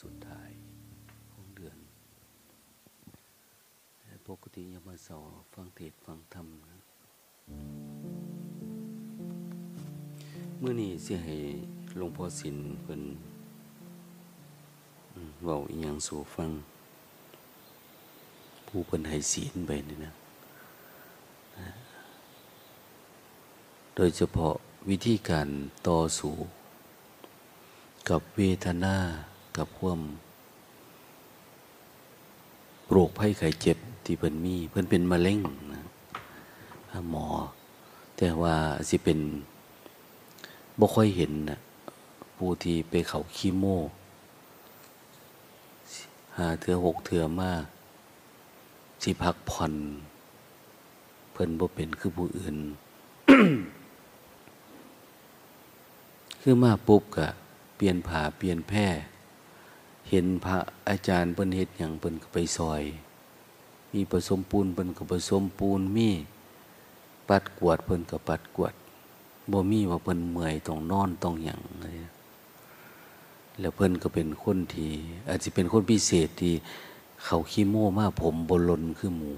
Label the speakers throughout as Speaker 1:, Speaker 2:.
Speaker 1: สุดท้ายของเดือน ปกติยามมาเสาฟังเทศฟังธรรมนะเมื่อนี้เสียให้หลวงพ่อสินเป็นเว้าอีหยังสู่ฟัง ผู้เป็นให้ศีลไปนี่นะ โดยเฉพาะวิธีการต่อสู้กับเวทนา กับความโรคภัยไข้เจ็บ ที่เพิ่นมี เพิ่นเป็นมะเร็งนะหมอ แต่ว่าสิเป็นบ่ค่อยเห็นนะผู้ที่ไปเขาคีโมหาเถือหกเถือมาสิพักผ่อน เพิ่นบ่เป็นคือผู้อื่น คือมาปุ๊บกะ เปลี่ยนผ่าเปลี่ยนแพร่ เห็นพระอาจารย์เปิ้นเฮ็ดอย่างเปิ้นก็ไปซอย มีผสมปูนเปิ้นก็ผสมปูนมีปัดกวดเปิ้นก็ปัดกวดบ่มีว่าเปิ้นเมื่อยต้องนอนต้องหยังอะไรแล้วเพิ่นก็เป็นคนที่อาจจะเป็นคนพิเศษที่เขาขี้โม่มากผมบนลนคือหมู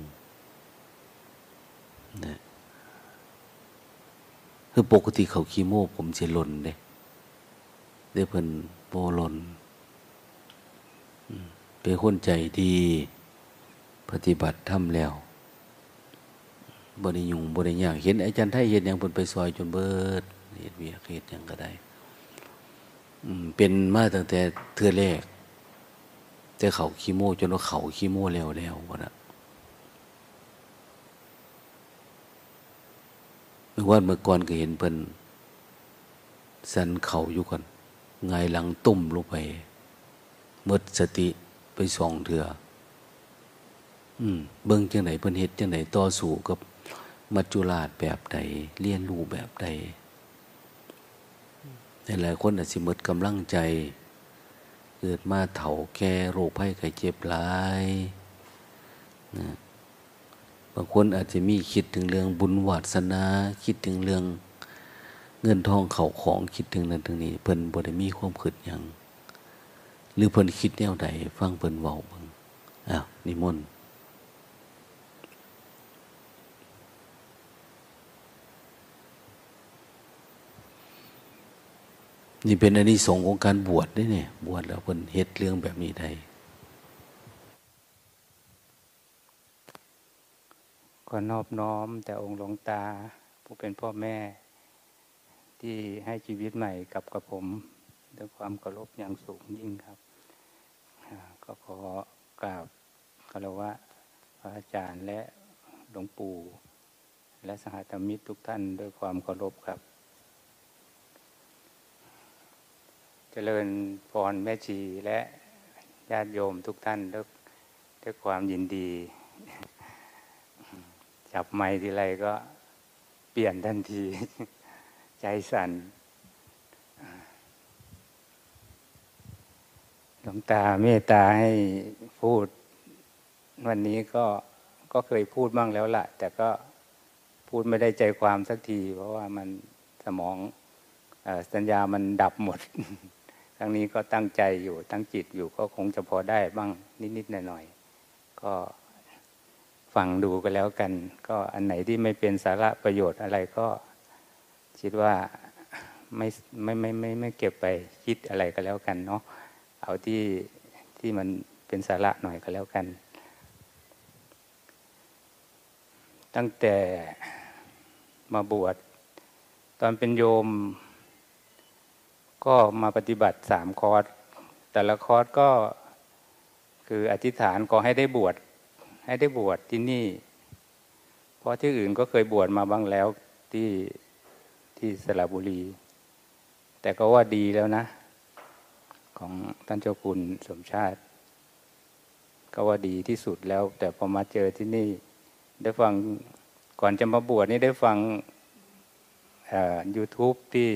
Speaker 1: นะคือปกติเขาขี้โม่ผมจะลนเด้ได้เพิ่นโบลน เป็นคนใจดี ปฏิบัติทำแล้วบริยุงบริยากเห็นอาจารย์ไทยเห็นอย่างเพิ่นไปซอยจนเบิดเห็นเวียเห็นอย่างก็ได้เป็นมาตั้งแต่เทือแรก แต่เขาขี้โม่จนว่าเขาขี้โม่แล้วแล้ววะนะเมื่อวันเมื่อก่อนก็เห็นเพิ่นสันเขาอยู่ก่อนไงหลังตุ่มลงไปมดสติ ไปส่องเถื่อเบิ้งจังไหนเพิ่นเฮ็ดจังไหนต่อสู้กับมัจจุราชแบบใดเรียนรู้แบบใดหลายคนอาจสิหมดกำลังใจ เกิดมาเถาแก่โรคภัยไข้เจ็บหลายนะบางคนอาจจะมีคิดถึงเรื่องบุญวาสนา คิดถึงเรื่องเงินทองเข่าของคิดถึงนั้นถึงนี้ เพิ่นบ่ได้มีความคิดอย่าง หรือเพิ่นคิดแนวใดฟังเพิ่นเว้าเบิ่งอ้าวนิมนต์นี่เป็นอันนี้สงของการบวชด้วยเนี่ยบวชแล้วเพิ่นเฮ็ดเรื่องแบบนี้ได้
Speaker 2: ก็นอบน้อมแต่องค์หลวงตา ผู้เป็นพ่อแม่ ที่ให้ชีวิตใหม่กับกระผม ด้วยความเคารพอย่างสูงยิ่งครับ ก็ขอกราบคารวะพระอาจารย์และหลวงปู่ และสหธรรมิตรทุกท่านด้วยความเคารพครับจริญพรแม่ชีและญาติโยมทุกท่านด้วยด้วยความยินดี จับไม้ทีไรก็เปลี่ยนทันที ใจสั่น หลวงตาเมตตาให้พูด วันนี้ก็ก็เคยพูดบ้างแล้วละ่ะ แต่ก็พูดไม่ได้ใจความสักที เพราะว่ามันสมองอสัญญามันดับหมดครั้งนี้ก็ตั้งใจอยู่ตั้งจิตอยู่ก็คงจะพอได้บ้างนิดๆหน่อยๆก็ฟังดูก็แล้วกัน ก็อันไหนที่ไม่เป็นสาระประโยชน์อะไรก็คิดว่าไม่ไม่ไม่ไม่ไม่เก็บไปคิดอะไรก็แล้วกันเนาะ เอาที่ที่มันเป็นสาระหน่อยก็แล้วกัน ตั้งแต่มาบวชตอนเป็นโยม ก็มาปฏิบัติสามคอร์สแต่ละคอร์สก็คืออธิษฐานขอให้ได้บวชให้ได้บวชที่นี่ เพราะที่อื่นก็เคยบวชมาบ้างแล้วที่ที่สระบุรี แต่ก็ว่าดีแล้วนะ ของท่านเจ้าคุณสมชาติ ก็ว่าดีที่สุดแล้ว แต่พอมาเจอที่นี่ ได้ฟังก่อนจะมาบวชนี่ได้ฟังยูทูบที่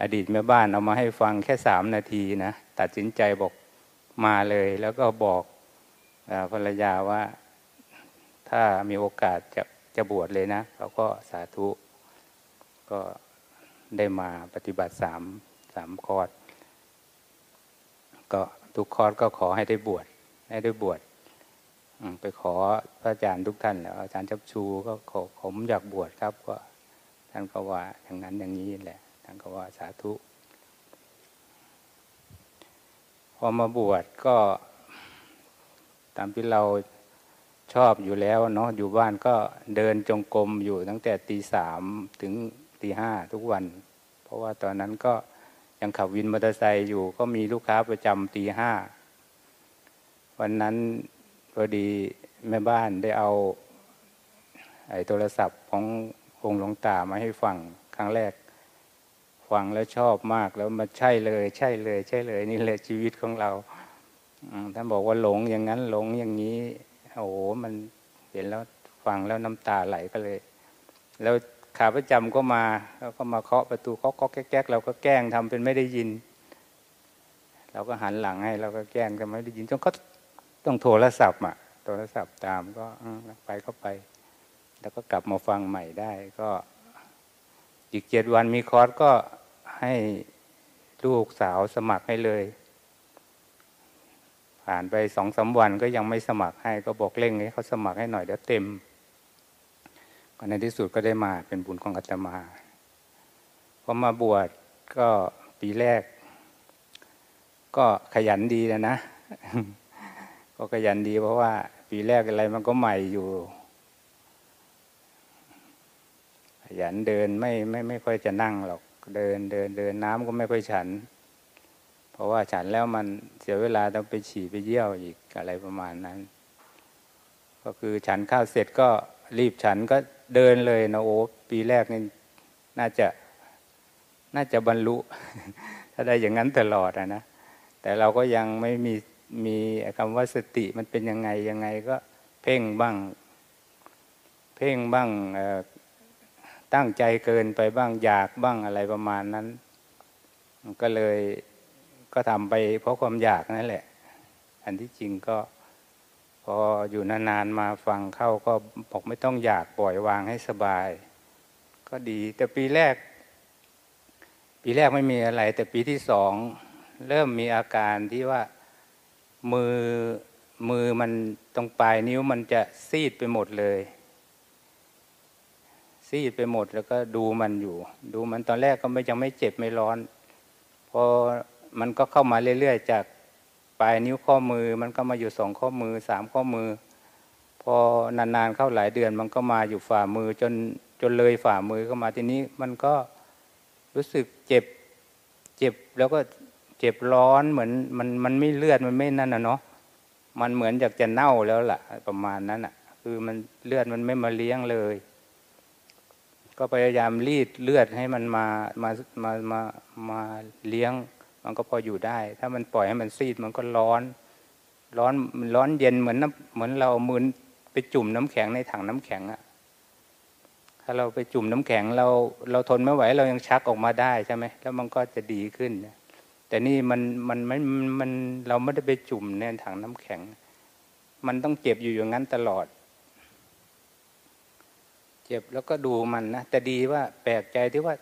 Speaker 2: อดีตแม่บ้านเอามาให้ฟังแค่สามนาทีนะ ตัดสินใจบอกมาเลย แล้วก็บอกภรรยาว่าถ้ามีโอกาสจะจะบวชเลยนะเขาก็สาธุ ก็ได้มาปฏิบัติสามสามคอร์ส ก็ทุกคอร์สก็ขอให้ได้บวชให้ได้บวชไปขอพระอาจารย์ทุกท่านแล้วอาจารย์จับชูก็ขอผมอยากบวชครับก็ท่านก็ว่าอย่างนั้นอย่างนี้แหละท่านก็ว่าสาธุ พอมาบวชก็ ตามที่เราชอบอยู่แล้วเนาะอยู่บ้านก็เดินจงกรมอยู่ตั้งแต่ตีสามถึงตีห้าทุกวัน เพราะว่าตอนนั้นก็ ยังขับวินมอเตอร์ไซค์อยู่ ก็มีลูกค้าประจำตีห้า วันนั้นพอดีแม่บ้านได้เอา ไอ้โทรศัพท์ขององค์หลวงตามาให้ฟังครั้งแรก ฟังแล้วชอบมากแล้วมาใช่เลย ใช่เลย ใช่เลย นี่แหละชีวิตของเราท่านบอกว่าหลงอย่างนั้นหลงอย่างนี้ โอ้โหมันเห็นแล้วฟังแล้วน้ำตาไหลก็เลย แล้ว ขาประจำก็มาแล้วก็มาเคาะประตูเคาะเคาะแก๊กเราก็แกล้งทำเป็นไม่ได้ยิน เราก็หันหลังให้เราก็แกล้งกันไม่ได้ยินจนเขาต้องโทรศัพท์อะโทรศัพท์ตามก็ไปก็ไป แล้วก็กลับมาฟังใหม่ได้ ก็อีกเจ็ดวันมีคอร์สก็ให้ลูกสาวสมัครให้เลย ผ่านไปสองสาวันก็ยังไม่สมัครให้ก็บอกเร่งให้เขาสมัครให้หน่อยเดี๋ยวเต็ม ก็ในที่สุดก็ได้มาเป็นบุญของอาตมาพอมาบวชก็ปีแรก ก็ขยันดีนะนะ ก็ขยันดีเพราะว่า ปีแรกอะไรมันก็ใหม่อยู่ ขยันเดินไม่ไม่ไม่ค่อยจะนั่งหรอกเดินเดินเดินน้ำก็ไม่ค่อยฉัน เพราะว่าฉันแล้วมันเสียเวลาต้องไปฉี่ไปเยี่ยวอีกอะไรประมาณนั้น ก็คือฉันข้าวเสร็จก็รีบฉันก็ เดินเลยนะโอ้ปีแรกนี่น่าจะน่าจะบรรลุ ถ้าได้อย่างนั้นตลอดนะแต่เราก็ยังไม่มีมีคำว่าสติมันเป็นยังไงยังไงก็เพ่งบ้าง เพ่งบ้างตั้งใจเกินไปบ้างอยากบ้างอะไรประมาณนั้น ก็เลยก็ทำไปเพราะความอยากนั่นแหละ อันที่จริงก็ พออยู่นานๆมาฟังเข้าก็บอกไม่ต้องอยากปล่อยวางให้สบาย ก็ดี แต่ปีแรก ปีแรกไม่มีอะไร แต่ปีที่สองเริ่มมีอาการที่ว่ามือมือมันตรงปลายนิ้วมันจะซีดไปหมดเลย ซีดไปหมดแล้วก็ดูมันอยู่ ดูมันตอนแรกก็ไม่ยังไม่เจ็บไม่ร้อน พอมันก็เข้ามาเรื่อยๆจาก ปลายนิ้วข้อมือมันก็มาอยู่สองข้อมือสามข้อมือ พอนานๆเข้าหลายเดือนมันก็มาอยู่ฝ่ามือจนจนเลยฝ่ามือเข้ามาทีนี้มันก็รู้สึกเจ็บเจ็บแล้วก็เจ็บร้อนเหมือนมันมันไม่เลือดมันไม่นั่นนะเนาะมันเหมือนอยากจะเน่าแล้วล่ะ ประมาณนั้นอะ คือมันเลือดมันไม่มาเลี้ยงเลย ก็พยายามรีดเลือดให้มันมามามามามาเลี้ยง มันก็พออยู่ได้ ถ้ามันปล่อยให้มันซีดมันก็ร้อน ร้อนร้อนเย็นเหมือนน้ำเหมือนเรามืนไปจุ่มน้ำแข็งในถังน้ำแข็งอะถ้าเราไปจุ่มน้ำแข็งเราเราทนไม่ไหวเรายังชักออกมาได้ใช่ไหมแล้วมันก็จะดีขึ้น แต่นี่มันมันไม่มันเราไม่ได้ไปจุ่มในถังน้ำแข็ง มันต้องเจ็บอยู่อย่างนั้นตลอด เจ็บแล้วก็ดูมันนะแต่ดีว่าแปลกใจที่ว่า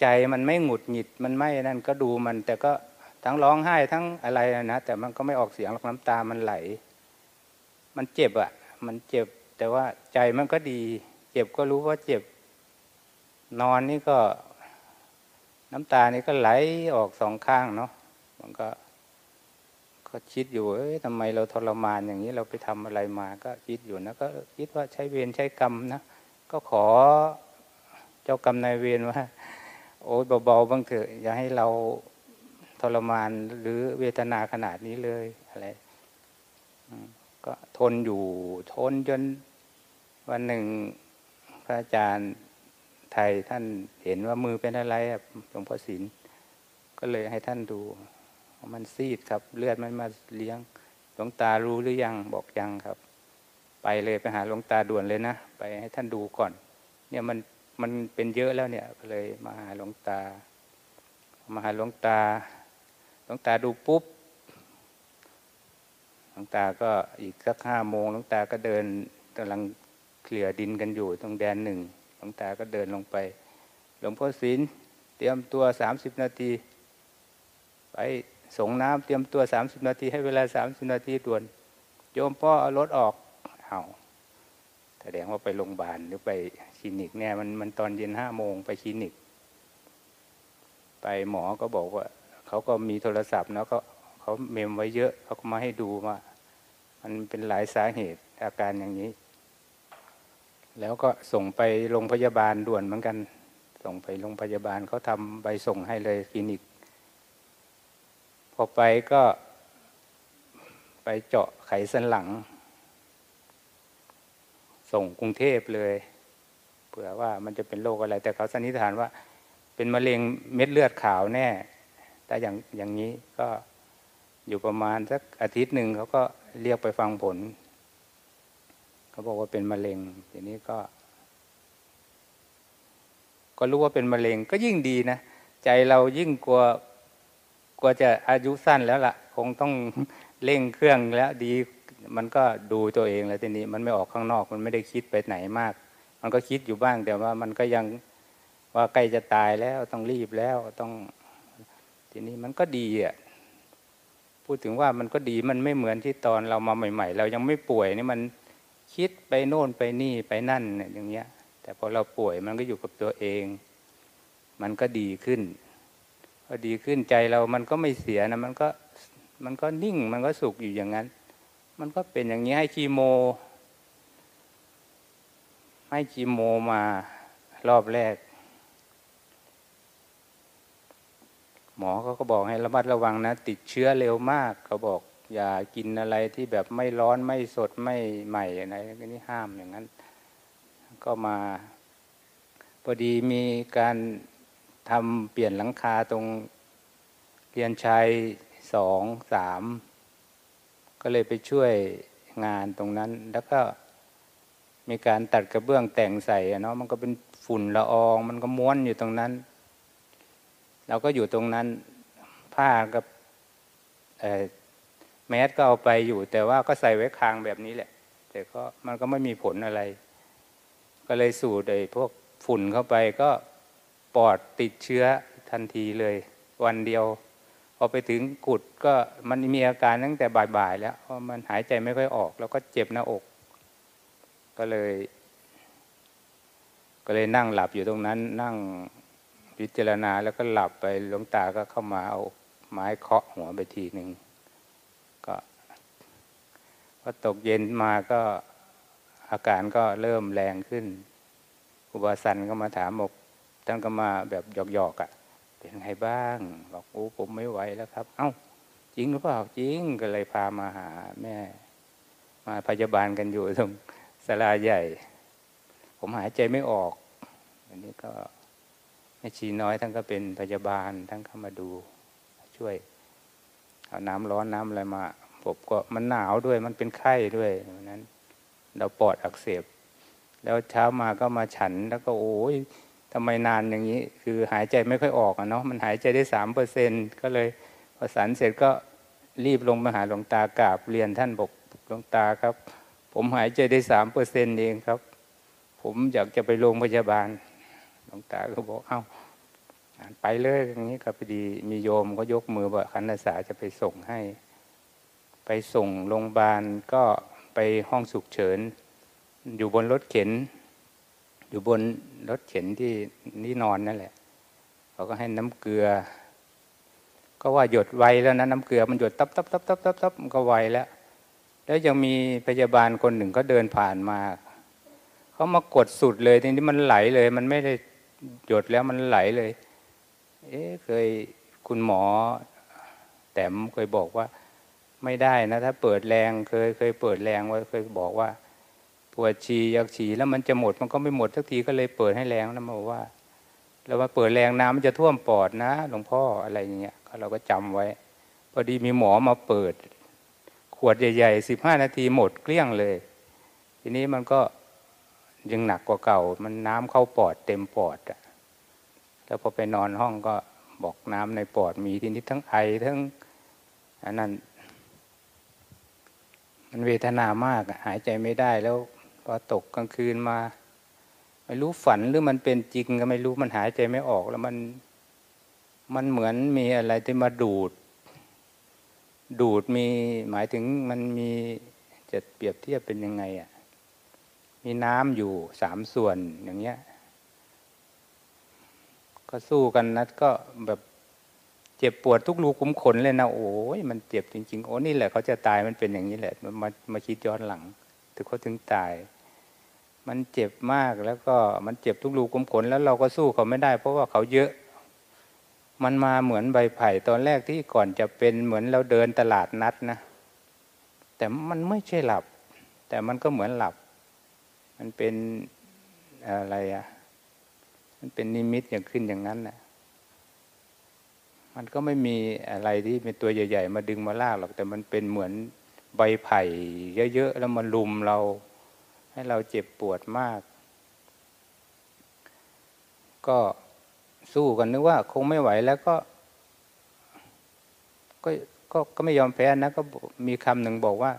Speaker 2: ใจมันไม่หงุดหงิดมันไม่นั่นก็ดูมัน แต่ก็ทั้งร้องไห้ทั้งอะไรนะแต่มันก็ไม่ออกเสียงหรอกน้ำตามันไหล มันเจ็บอะ่ะ มันเจ็บ แต่ว่าใจมันก็ดี เจ็บก็รู้ว่าเจ็บ นอนนี่ก็ น้ำตานี่ก็ไหลออกสองข้างเนาะมันก็ ก็คิดอยู่เอ้ยทำไมเราทรมานอย่างนี้เราไปทำอะไรมาก็คิดอยู่นะก็คิดว่าใช้เวรใช้กรรมนะก็ขอเจ้ากรรมนายเวรว่า โอ้ยเบาๆบ้างเถอะ อย่าให้เราทรมานหรือเวทนาขนาดนี้เลยอะไรก็ทนอยู่ทนจนวันหนึ่งพระอาจารย์ไทยท่านเห็นว่ามือเป็นอะไรหลวงพ่อศิลก็เลยให้ท่านดู มันซีดครับ เลือดมันมาเลี้ยงหลวงตารู้หรือยังบอกยังครับ ไปเลยไปหาหลวงตาด่วนเลยนะ ไปให้ท่านดูก่อน เนี่ยมัน มันเป็นเยอะแล้วเนี่ยก็เลยมาหาหลวงตา มาหาหลวงตา หลวงตาดูปุ๊บ หลวงตาก็อีกสักห้าโมงหลวงตาก็เดินกำลังเคลียดินกันอยู่ตรงแดนหนึ่ง หลวงตาก็เดินลงไป หลวงพ่อศิลเตรียมตัวสามสิบนาที ไปส่งน้ำเตรียมตัวสามสิบนาทีให้เวลาสามสิบนาทีด่วน โยมพ่อเอารถออกเอา แสดงว่าไปโรงพยาบาลหรือไปคลินิกเนี่ยมันมันตอนเย็นห้าโมงไปคลินิก ไปหมอก็บอกว่าเขาก็มีโทรศัพท์แล้วก็เขาเมมไว้เยอะเขาก็มาให้ดูว่า มันเป็นหลายสาเหตุอาการอย่างนี้ แล้วก็ส่งไปโรงพยาบาลด่วนเหมือนกัน ส่งไปโรงพยาบาลเขาทำใบส่งให้เลยคลินิก พอไปก็ไปเจาะไขสันหลัง ส่งกรุงเทพเลยเผื่อว่ามันจะเป็นโรคอะไร แต่เขาสันนิษฐานว่า เป็นมะเร็งเม็ดเลือดขาวแน่แต่อย่างอย่างนี้ก็อยู่ประมาณสักอาทิตย์หนึ่งเขาก็เรียกไปฟังผลเขาบอกว่าเป็นมะเร็งทีนี้ก็ ก็รู้ว่าเป็นมะเร็งก็ยิ่งดีนะใจเรายิ่งกลัวกลัวจะอายุสั้นแล้วละ่ะ คงต้องเร่งเครื่องแล้วดี มันก็ดูตัวเองแล้วทีนี้มันไม่ออกข้างนอกมันไม่ได้คิดไปไหนมาก มันก็คิดอยู่บ้างแต่ว่ามันก็ยังว่าใกล้จะตายแล้วต้องรีบแล้วต้องทีนี้มันก็ดีอะพูดถึงว่ามันก็ดีมันไม่เหมือนที่ตอนเรามาใหม่ ๆ เรายังไม่ป่วยนี่มันคิดไปโน่นไปนี่ไปนั่นเนี่ยอย่างเงี้ย แต่พอเราป่วยมันก็อยู่กับตัวเอง มันก็ดีขึ้นพอดีขึ้นใจเรามันก็ไม่เสียนะมันก็มันก็นิ่งมันก็สุขอยู่อย่างนั้น มันก็เป็นอย่างนี้ให้คีโม ให้คีโมมารอบแรก หมอเขาก็บอกให้ระมัดระวังนะ ติดเชื้อเร็วมากเขาบอกอย่ากินอะไรที่แบบไม่ร้อนไม่สดไม่ใหม่อะไรนี่ห้ามอย่างนั้น ก็มาพอดีมีการทำเปลี่ยนหลังคาตรงเรียนชัยสองสาม ก็เลยไปช่วยงานตรงนั้น แล้วก็มีการตัดกระเบื้องแต่งใส่เนาะมันก็เป็นฝุ่นละออง มันก็ม้วนอยู่ตรงนั้น เราก็อยู่ตรงนั้นผ้ากับแมสก็เอาไปอยู่ แต่ว่าก็ใส่ไว้คางแบบนี้แหละ แต่ก็มันก็ไม่มีผลอะไร ก็เลยสูดไอ้พวกฝุ่นเข้าไปก็ปอดติดเชื้อทันทีเลย วันเดียว พอไปถึงกุดก็มันมีอาการตั้งแต่บ่ายๆแล้วเพราะมันหายใจไม่ค่อยออก แล้วก็เจ็บหน้าอก ก็เลย ก็เลยนั่งหลับอยู่ตรงนั้น นั่งพิจารณาแล้วก็หลับไปหลวงตาก็เข้ามาเอาไม้เคาะหัวไปทีหนึ่งก็พอตกเย็นมาก็อาการก็เริ่มแรงขึ้นอุบาสันก็มาถามบอกท่านก็มาแบบหยอกๆอะ่ะ เป็นไงบ้าง บอกโอ้ผมไม่ไหวแล้วครับ เอา้า จริงหรือเปล่าจริงก็เลยพามาหาแม่ มาพยาบาลกันอยู่ตรงสลาใหญ่ ผมหายใจไม่ออกอันนี้ก็แม่ชีน้อยท่านก็เป็นพยาบาลท่านเข้ามาดูช่วยเอาน้ำร้อนน้ำอะไรมาผมก็มันหนาวด้วยมันเป็นไข้ด้วยนั้น เราปอดอักเสบ แล้วเช้ามาก็มาฉันแล้วก็โอ้ย ทำไมนานอย่างนี้ คือหายใจไม่ค่อยออกอะเนาะมันหายใจได้สามเปอร์เซ็นก็เลยพอสันเสร็จก็รีบลงมาหาหลวงตากราบเรียนท่านบอกหลวงตาครับ ผมหายใจได้สามเปอร์เซ็นเองครับ ผมอยากจะไปโรงพยาบาลหลวงตาก็บอกเอา้าไปเลยอย่างนี้ครับพอดีมีโยมก็ยกมือว่าคันศาจะไปส่งให้ ไปส่งโรงพยาบาลก็ไปห้องฉุกเฉิน อยู่บนรถเข็น อยู่บนรถเข็นที่นี่นอนนั่นแหละเขาก็ให้น้ำเกลือ ก็ว่าหยดไวแล้วนะน้ำเกลือมันหยดตับตับตับตับตับตับมันก็ไวแล้ว แล้วยังมีพยาบาลคนหนึ่งก็เดินผ่านมาเขามากดสุดเลยทีนี้มันไหลเลย มันไม่ได้หยดแล้วมันไหลเลย เอ๊เคยคุณหมอ แต้มเคยบอกว่า ไม่ได้นะ ถ้าเปิดแรงเคยเคยเปิดแรงไว้เคยบอกว่า ปวดฉี่อยากฉี่แล้วมันจะหมดมันก็ไม่หมดสักทีก็เลยเปิดให้แรงนะมาบอกว่า แล้วว่าเปิดแรงน้ำมันจะท่วมปอดนะ หลวงพ่ออะไรอย่างเงี้ยเราก็จำไว้ พอดีมีหมอมาเปิด ขวดใหญ่ๆสิบห้านาทีหมดเกลี้ยงเลย ทีนี้มันก็ยังหนักกว่าเก่า มันน้ำเข้าปอดเต็มปอดอะแล้วพอไปนอนห้องก็บอกน้ำในปอดมีทีนี้ทั้งไอทั้งอันนั้น มันเวทนามากหายใจไม่ได้แล้ว พอตกกลางคืนมา ไม่รู้ฝันหรือมันเป็นจริงก็ไม่รู้มันหายใจไม่ออกแล้วมันมันเหมือนมีอะไรที่มาดูด ดูดมีหมายถึงมันมีจะเปรียบเทียบเป็นยังไงอะมีน้ำอยู่สามส่วนอย่างเงี้ย ก็สู้กันนัดก็แบบเจ็บปวดทุกรูขุมขนเลยนะโอ้ยมันเจ็บจริง ๆ โอ้นี่แหละเขาจะตายมันเป็นอย่างนี้แหละ มามาคิดย้อนหลัง ถึงเขาถึงตาย มันเจ็บมากแล้วก็มันเจ็บทุกรูขุมขนแล้วเราก็สู้เขาไม่ได้ เพราะว่าเขาเยอะ มันมาเหมือนใบไผ่ตอนแรกที่ก่อนจะเป็นเหมือนเราเดินตลาดนัดนะ แต่มันไม่ใช่หลับ แต่มันก็เหมือนหลับ มันเป็นอะไรอะ่ะ มันเป็นนิมิตอย่างขึ้นอย่างนั้นนะ่ะมันก็ไม่มีอะไรที่เป็นตัวใหญ่ ๆ มาดึงมาลากหรอกแต่มันเป็นเหมือนใบไผ่เยอะๆแล้วมันลุมเรา ให้เราเจ็บปวดมาก ก็สู้กันนึกว่า คงไม่ไหวแล้วก็ ก็ก็ก็ไม่ยอมแพ้นะก็มีคำหนึ่งบอกว่า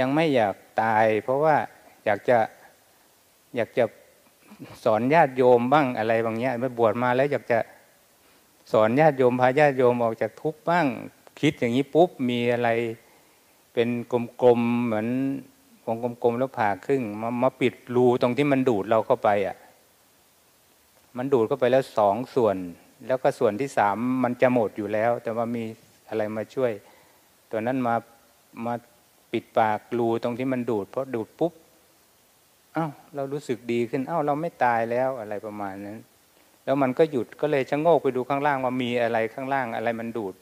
Speaker 2: ยังไม่อยากตาย เพราะว่าอยากจะอยากจะสอนญาติโยมบ้างอะไรบางอย่างไปบวชมาแล้วอยากจะสอนญาติโยมพาญาติโยมออกจากทุกข์บ้าง คิดอย่างนี้ปุ๊บมีอะไรเป็นกลมๆเหมือน วงกลมๆแล้วผ่าครึ่งมามาปิดรูตรงที่มันดูดเราเข้าไปอะ มันดูดเข้าไปแล้วสองส่วน แล้วก็ส่วนที่สามมันจะหมดอยู่แล้ว แต่ว่ามีอะไรมาช่วย ตัวนั้นมามาปิดปากรูตรงที่มันดูดเพราะดูดปุ๊บอ้าวเรารู้สึกดีขึ้นอ้าวเราไม่ตายแล้วอะไรประมาณนั้น แล้วมันก็หยุดก็เลยชะโงกไปดูข้างล่างว่ามีอะไรข้างล่างอะไรมันดูด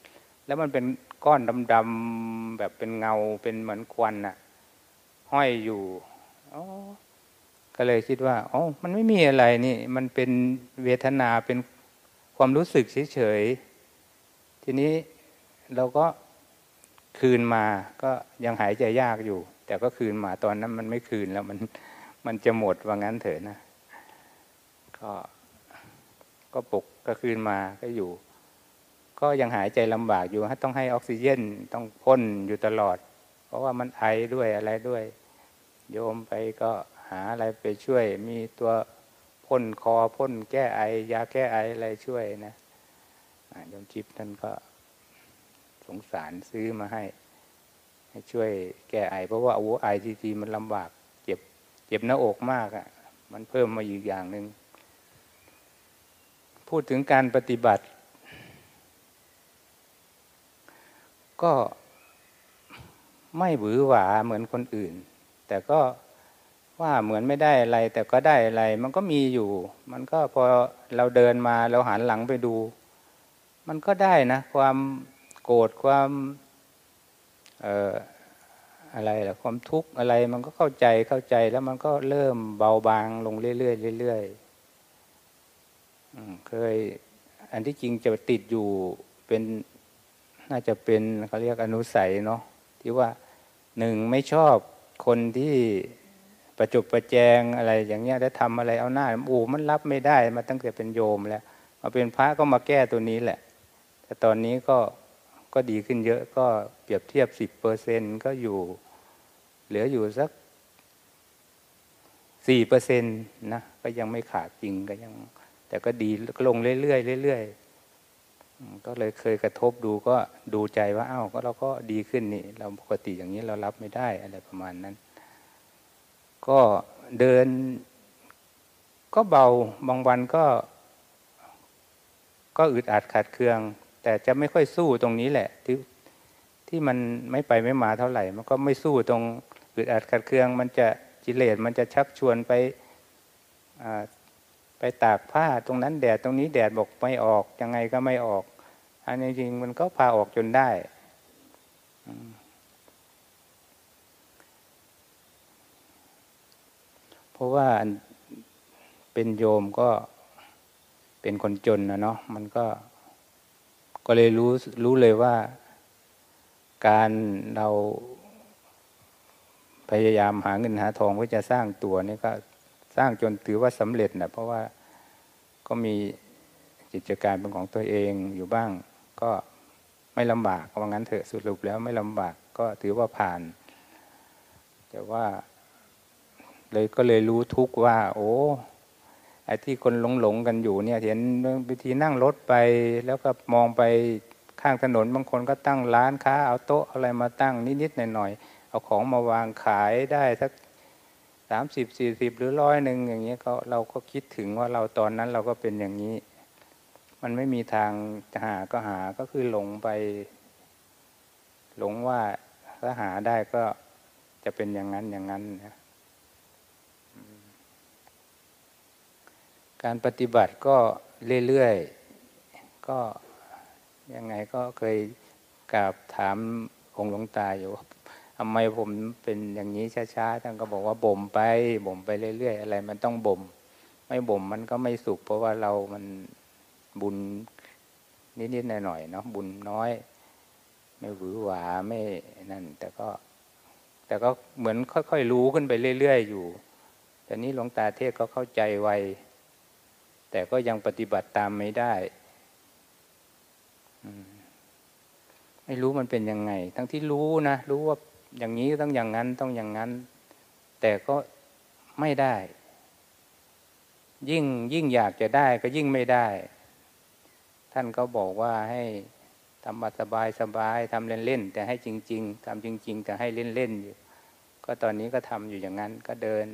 Speaker 2: แล้วมันเป็นก้อนดำๆแบบเป็นเงาเป็นเหมือนควันอะ ห้อยอยู่ก็เลยคิดว่าอ๋อมันไม่มีอะไรนี่ มันเป็นเวทนาเป็นความรู้สึกเฉยๆทีนี้เราก็คืนมาก็ยังหายใจยากอยู่ แต่ก็คืนมาตอนนั้นมันไม่คืนแล้วมันมันจะหมดว่างั้นเถอะนะ ก็ก็ปกก็คืนมาก็อยู่ ก็ยังหายใจลำบากอยู่ต้องให้ออกซิเจนต้องพ่นอยู่ตลอด เพราะว่ามันไอด้วยอะไรด้วย โยมไปก็หาอะไรไปช่วย มีตัวพ่นคอพ่นแก้ไอยาแก้ไออะไรช่วยนะโยมจิบท่านก็สงสารซื้อมาให้ ให้ช่วยแก้ไอ เพราะว่าโอ้ไอทีทีมันลำบาก เจ็บ เจ็บหน้าอกมากอะ่ะ มันเพิ่มมาอีกอย่างหนึ่งพูดถึงการปฏิบัติ ก็ไม่หวือหวาเหมือนคนอื่น แต่ก็ว่าเหมือนไม่ได้อะไร แต่ก็ได้อะไร มันก็มีอยู่ มันก็พอเราเดินมาเราหันหลังไปดู มันก็ได้นะ ความโกรธความเอ่ออะไรล่ะความทุกข์อะไรมันก็เข้าใจเข้าใจแล้วมันก็เริ่มเบาบางลงเรื่อยๆเรื่อยๆเคย อันที่จริงจะติดอยู่เป็นน่าจะเป็นเขาเรียกอนุสัยเนาะที่ว่าหนึ่งไม่ชอบ คนที่ประจุประแจงอะไรอย่างเงี้ยได้ทำอะไรเอาหน้าโอ้มันรับไม่ได้มาตั้งแต่เป็นโยมแล้วมาเป็นพระก็มาแก้ตัวนี้แหละ แต่ตอนนี้ก็ก็ดีขึ้นเยอะก็เปรียบเทียบสิบเปอร์เซ็นก็อยู่ เหลืออยู่สักสี่เปอร์เซ็นต์นะก็ยังไม่ขาดจริงก็ยัง แต่ก็ดีลงเรื่อยๆเรื่อยๆ ก็เลยเคยกระทบดูก็ดูใจว่าอ้าวก็เราก็ดีขึ้นนี่เราปกติอย่างนี้เรารับไม่ได้อะไรประมาณนั้น ก็เดินก็เบาบางวันก็ ก็อึดอัดขัดเคือง แต่จะไม่ค่อยสู้ตรงนี้แหละ ที่ที่มันไม่ไปไม่มาเท่าไหร่ มันก็ไม่สู้ตรงอึดอัดขัดเคือง มันจะจิเลสมันจะชักชวนไปไปตากผ้าตรงนั้นแดดตรงนี้แดดบอกไม่ออกยังไงก็ไม่ออก อันนี้จริงมันก็พาออกจนได้ เพราะว่าเป็นโยมก็เป็นคนจนนะเนาะมันก็ก็เลยรู้รู้เลยว่า การเราพยายามหาเงินหาทองเพื่อจะสร้างตัวนี่ก็สร้างจนถือว่าสำเร็จนะเพราะว่าก็มีกิจการเป็นของตัวเองอยู่บ้าง ก็ไม่ลำบากว่างั้นเถอะสรุปแล้วไม่ลำบากก็ถือว่าผ่าน แต่ว่าเลยก็เลยรู้ทุกว่า โอ้ไอ้ที่คนหลงหลงกันอยู่เนี่ยเห็นวิธีนั่งรถไป แล้วก็มองไปข้างถนนบางคนก็ตั้งร้านค้า เอาโต๊ะอะไรมาตั้งนิดๆหน่อยๆเอาของมาวางขายได้สักสามสิบสี่สิบหรือร้อยหนึ่งอย่างเงี้ยก็เราก็คิดถึงว่าเราตอนนั้นเราก็เป็นอย่างนี้ มันไม่มีทางจะหาก็หาก็คือหลงไป หลงว่าถ้าหาได้ก็จะเป็นอย่างนั้นอย่างนั้นนะการปฏิบัติก็เรื่อยๆ ก็ยังไงก็เคยกราบถามองค์หลวงตาอยู่ว่าทำไมผมเป็นอย่างนี้ช้าๆ ท่านก็บอกว่าบ่มไปบ่มไปเรื่อยๆ อะไรมันต้องบ่ม ไม่บ่มมันก็ไม่สุขเพราะว่าเรามัน บุญนิดๆหน่อยๆเนาะบุญน้อย ไม่หวือหวาไม่นั่น แต่ก็ แต่ก็เหมือนค่อยๆรู้ขึ้นไปเรื่อยๆอยู่แต่นี้หลวงตาเทศก็เข้าใจไวแต่ก็ยังปฏิบัติตามไม่ได้ไม่รู้มันเป็นยังไง ทั้งที่รู้นะรู้ว่าอย่างนี้ต้องอย่างนั้นต้องอย่างนั้น แต่ก็ไม่ได้ ยิ่งยิ่งอยากจะได้ก็ยิ่งไม่ได้ ท่านก็บอกว่าให้ทำมาสบายสบายทำเล่นเล่นแต่ให้จริง ๆทำจริง ๆ แต่ให้เล่นเล่นอยู่ ก็ตอนนี้ก็ทำอยู่อย่างนั้นก็เดิน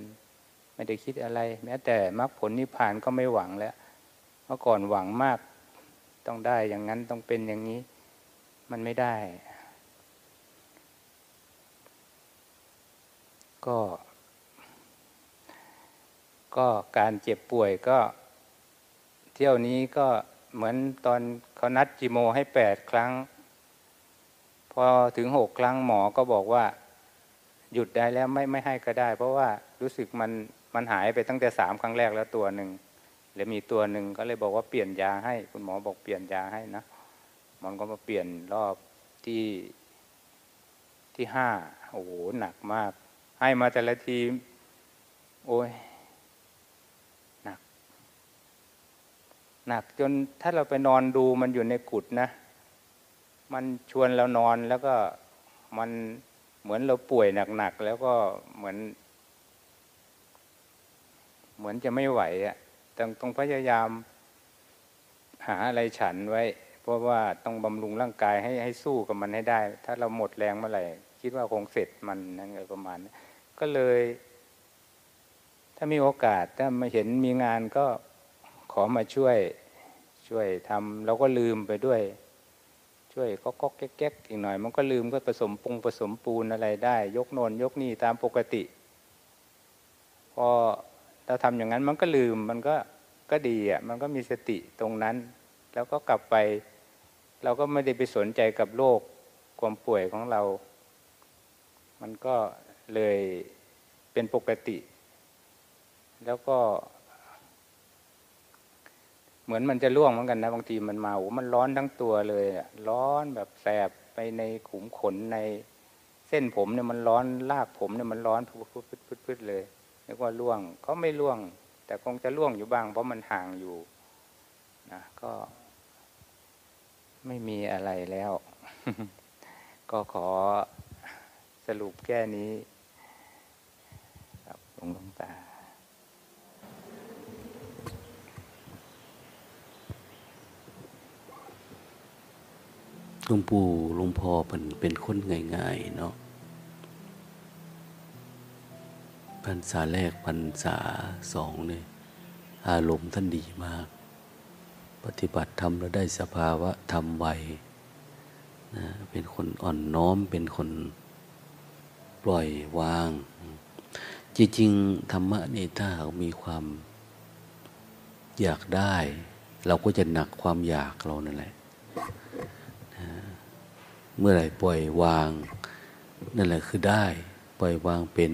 Speaker 2: ไม่ได้คิดอะไร แม้แต่มรรคผลนิพพานก็ไม่หวังแล้วเมื่อก่อนหวังมาก ต้องได้อย่างนั้นต้องเป็นอย่างนี้ มันไม่ได้ ก็ ก็การเจ็บป่วยก็ เที่ยวนี้ก็ เหมือนตอนเขานัดจีโมให้แปดครั้ง พอถึงหกครั้งหมอก็บอกว่า หยุดได้แล้วไม่ไม่ให้ก็ได้ เพราะว่ารู้สึกมันมันหายไปตั้งแต่สามครั้งแรกแล้วตัวหนึ่งแล้วมีตัวหนึ่งก็เลยบอกว่าเปลี่ยนยาให้ คุณหมอบอกเปลี่ยนยาให้นะมันก็มาเปลี่ยนรอบที่ที่ห้าโอ้โหหนักมาก ให้มาแต่ละที โอ้ยหนัก หนักจนถ้าเราไปนอนดูมันอยู่ในกุดนะ มันชวนเรานอนแล้วก็มันเหมือนเราป่วยหนักๆแล้วก็เหมือน เหมือนจะไม่ไหวอะต้องต้องพยายามหาอะไรฉันไว้ เพราะว่าต้องบำรุงร่างกายให้ให้สู้กับมันให้ได้ ถ้าเราหมดแรงเมื่อไหร่คิดว่าคงเสร็จมันนั่นประมาณ ก็เลย ถ้ามีโอกาสถ้ามาเห็นมีงานก็ ขอมาช่วยช่วยทำเราก็ลืมไปด้วย ช่วยก็ก็แก๊กๆอีกหน่อย มันก็ลืมก็ผสมปุงผสมปูนอะไรได้ ยกโนนยกนี่ตามปกติ พอเราทำอย่างนั้นมันก็ลืมมันก็ก็ดีอะมันก็มีสติตรงนั้น แล้วก็กลับไป เราก็ไม่ได้ไปสนใจกับโรคความป่วยของเรา มันก็เลยเป็นปกติ แล้วก็ เหมือนมันจะล่วงเหมือนกันนะบางทีมันมาโอ้มันร้อนทั้งตัวเลยร้อนแบบแสบไปในขุมขนในเส้นผมเนี่ยมันร้อนลากผมเนี่ยมันร้อนพุดๆเลยนึกว่าล่วงเขาไม่ล่วง แต่คงจะล่วงอยู่บ้าง เพราะมันห่างอยู่นะก็ไม่มีอะไรแล้ว ก็ขอสรุปแค่นี้ครับหลวงตา
Speaker 1: หลวงปู่หลวงพ่อเป็นเป็นคนง่ายๆเนาะพรรษาแรกพรรษาสองเนี่ยอารมณ์ท่านดีมาก ปฏิบัติธรรมแล้วได้สภาวะธรรมไวนะเป็นคนอ่อนน้อมเป็นคนปล่อยวาง จริงๆธรรมะนี่ถ้าเรามีความอยากได้ เราก็จะหนักความอยากเรานั่นแหละ เมื่อไหร่ปล่อยวาง นั่นแหละคือได้ ปล่อยวางเป็น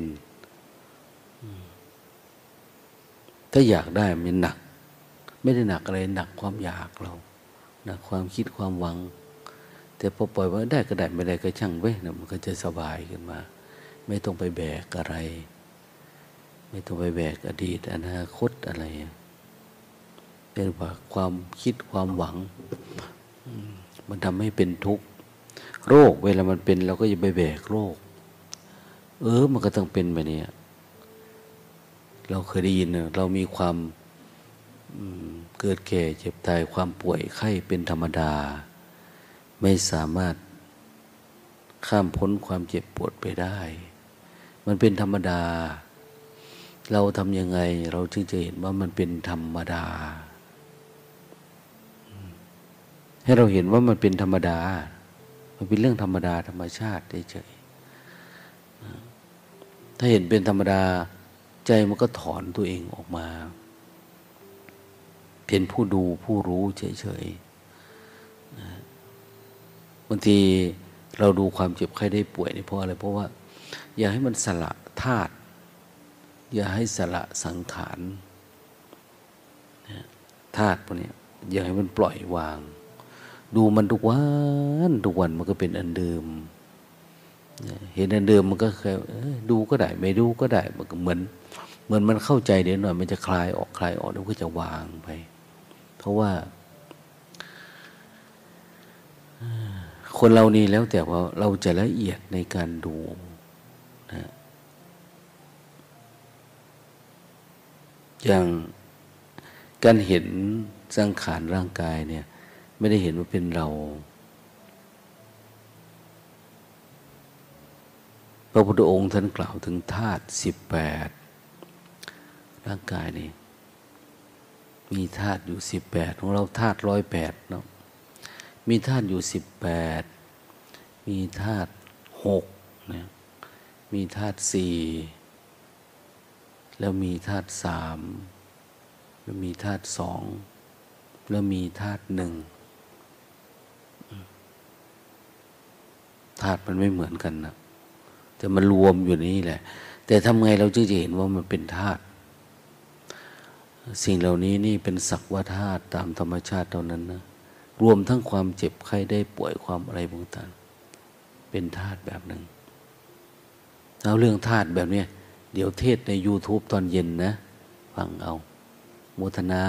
Speaker 1: ถ้าอยากได้มันหนัก ไม่ได้หนักอะไรหนักความอยากเราหนักความคิดความหวัง แต่พอปล่อยว่าได้ก็ได้ไม่ได้ก็ช่างเว้ยนะมันก็จะสบายขึ้นมา ไม่ต้องไปแบกอะไร ไม่ต้องไปแบกอดีต อนาคตอะไรเป็นว่าความคิดความหวัง มันทำให้เป็นทุกข์ โรคเวลามันเป็นเราก็อย่าไปแบกโรค เออ มันก็ต้องเป็นแบบนี้เราเคยได้ยินเรามีความเกิดแก่เจ็บตายความป่วยไข้เป็นธรรมดา ไม่สามารถข้ามพ้นความเจ็บปวดไปได้ มันเป็นธรรมดา เราทำยังไง เราจึงจะเห็นว่ามันเป็นธรรมดา ให้เราเห็นว่ามันเป็นธรรมดา มันเป็นเรื่องธรรมดาธรรมชาติเฉยถ้าเห็นเป็นธรรมดาใจมันก็ถอนตัวเองออกมา เป็นผู้ดูผู้รู้เฉยๆบางทีเราดูความเจ็บไข้ได้ป่วยนี่เพราะอะไรเพราะว่า อย่าให้มันสละธาตุอย่าให้สละสังขารธาตุพวกนี้อย่าให้มันปล่อยวาง ดูมันทุกวันทุกวันมันก็เป็นอันเดิม เห็นอันเดิมมันก็เคยดูก็ได้ ไม่ดูก็ได้มันก็เหมือน เหมือนมันเข้าใจเดี๋ยวหน่อย มันจะคลายออกคลายออกแล้วก็จะวางไป เพราะว่า คนเรานี่แล้วแต่ว่าเราจะละเอียดในการดูนะอย่างการเห็นสังขารร่างกายเนี่ย ไม่ได้เห็นว่าเป็นเรา พระพุทธองค์ท่านกล่าวถึงธาตุสิบแปดร่างกายนี่มีธาตุอยู่สิบแปดของเราธาตุร้อยแปดเนาะมีธาตุอยู่สิบแปดมีธาตุหกนะมีธาตุสี่แล้วมีธาตุสามแล้วมีธาตุสองแล้วมีธาตุหนึ่ง ธาตุมันไม่เหมือนกันนะแต่มันรวมอยู่นี่แหละ แต่ทำไงเราจึงจะเห็นว่ามันเป็นธาตุสิ่งเหล่านี้นี่เป็นสักว่าธาตุตามธรรมชาติเท่านั้นนะรวมทั้งความเจ็บไข้ได้ป่วยความอะไรบางต่างเป็นธาตุแบบหนึ่งเอาเรื่องธาตุแบบนี้เดี๋ยวเทศใน YouTube ตอนเย็นนะ ฟังเอาโมทนา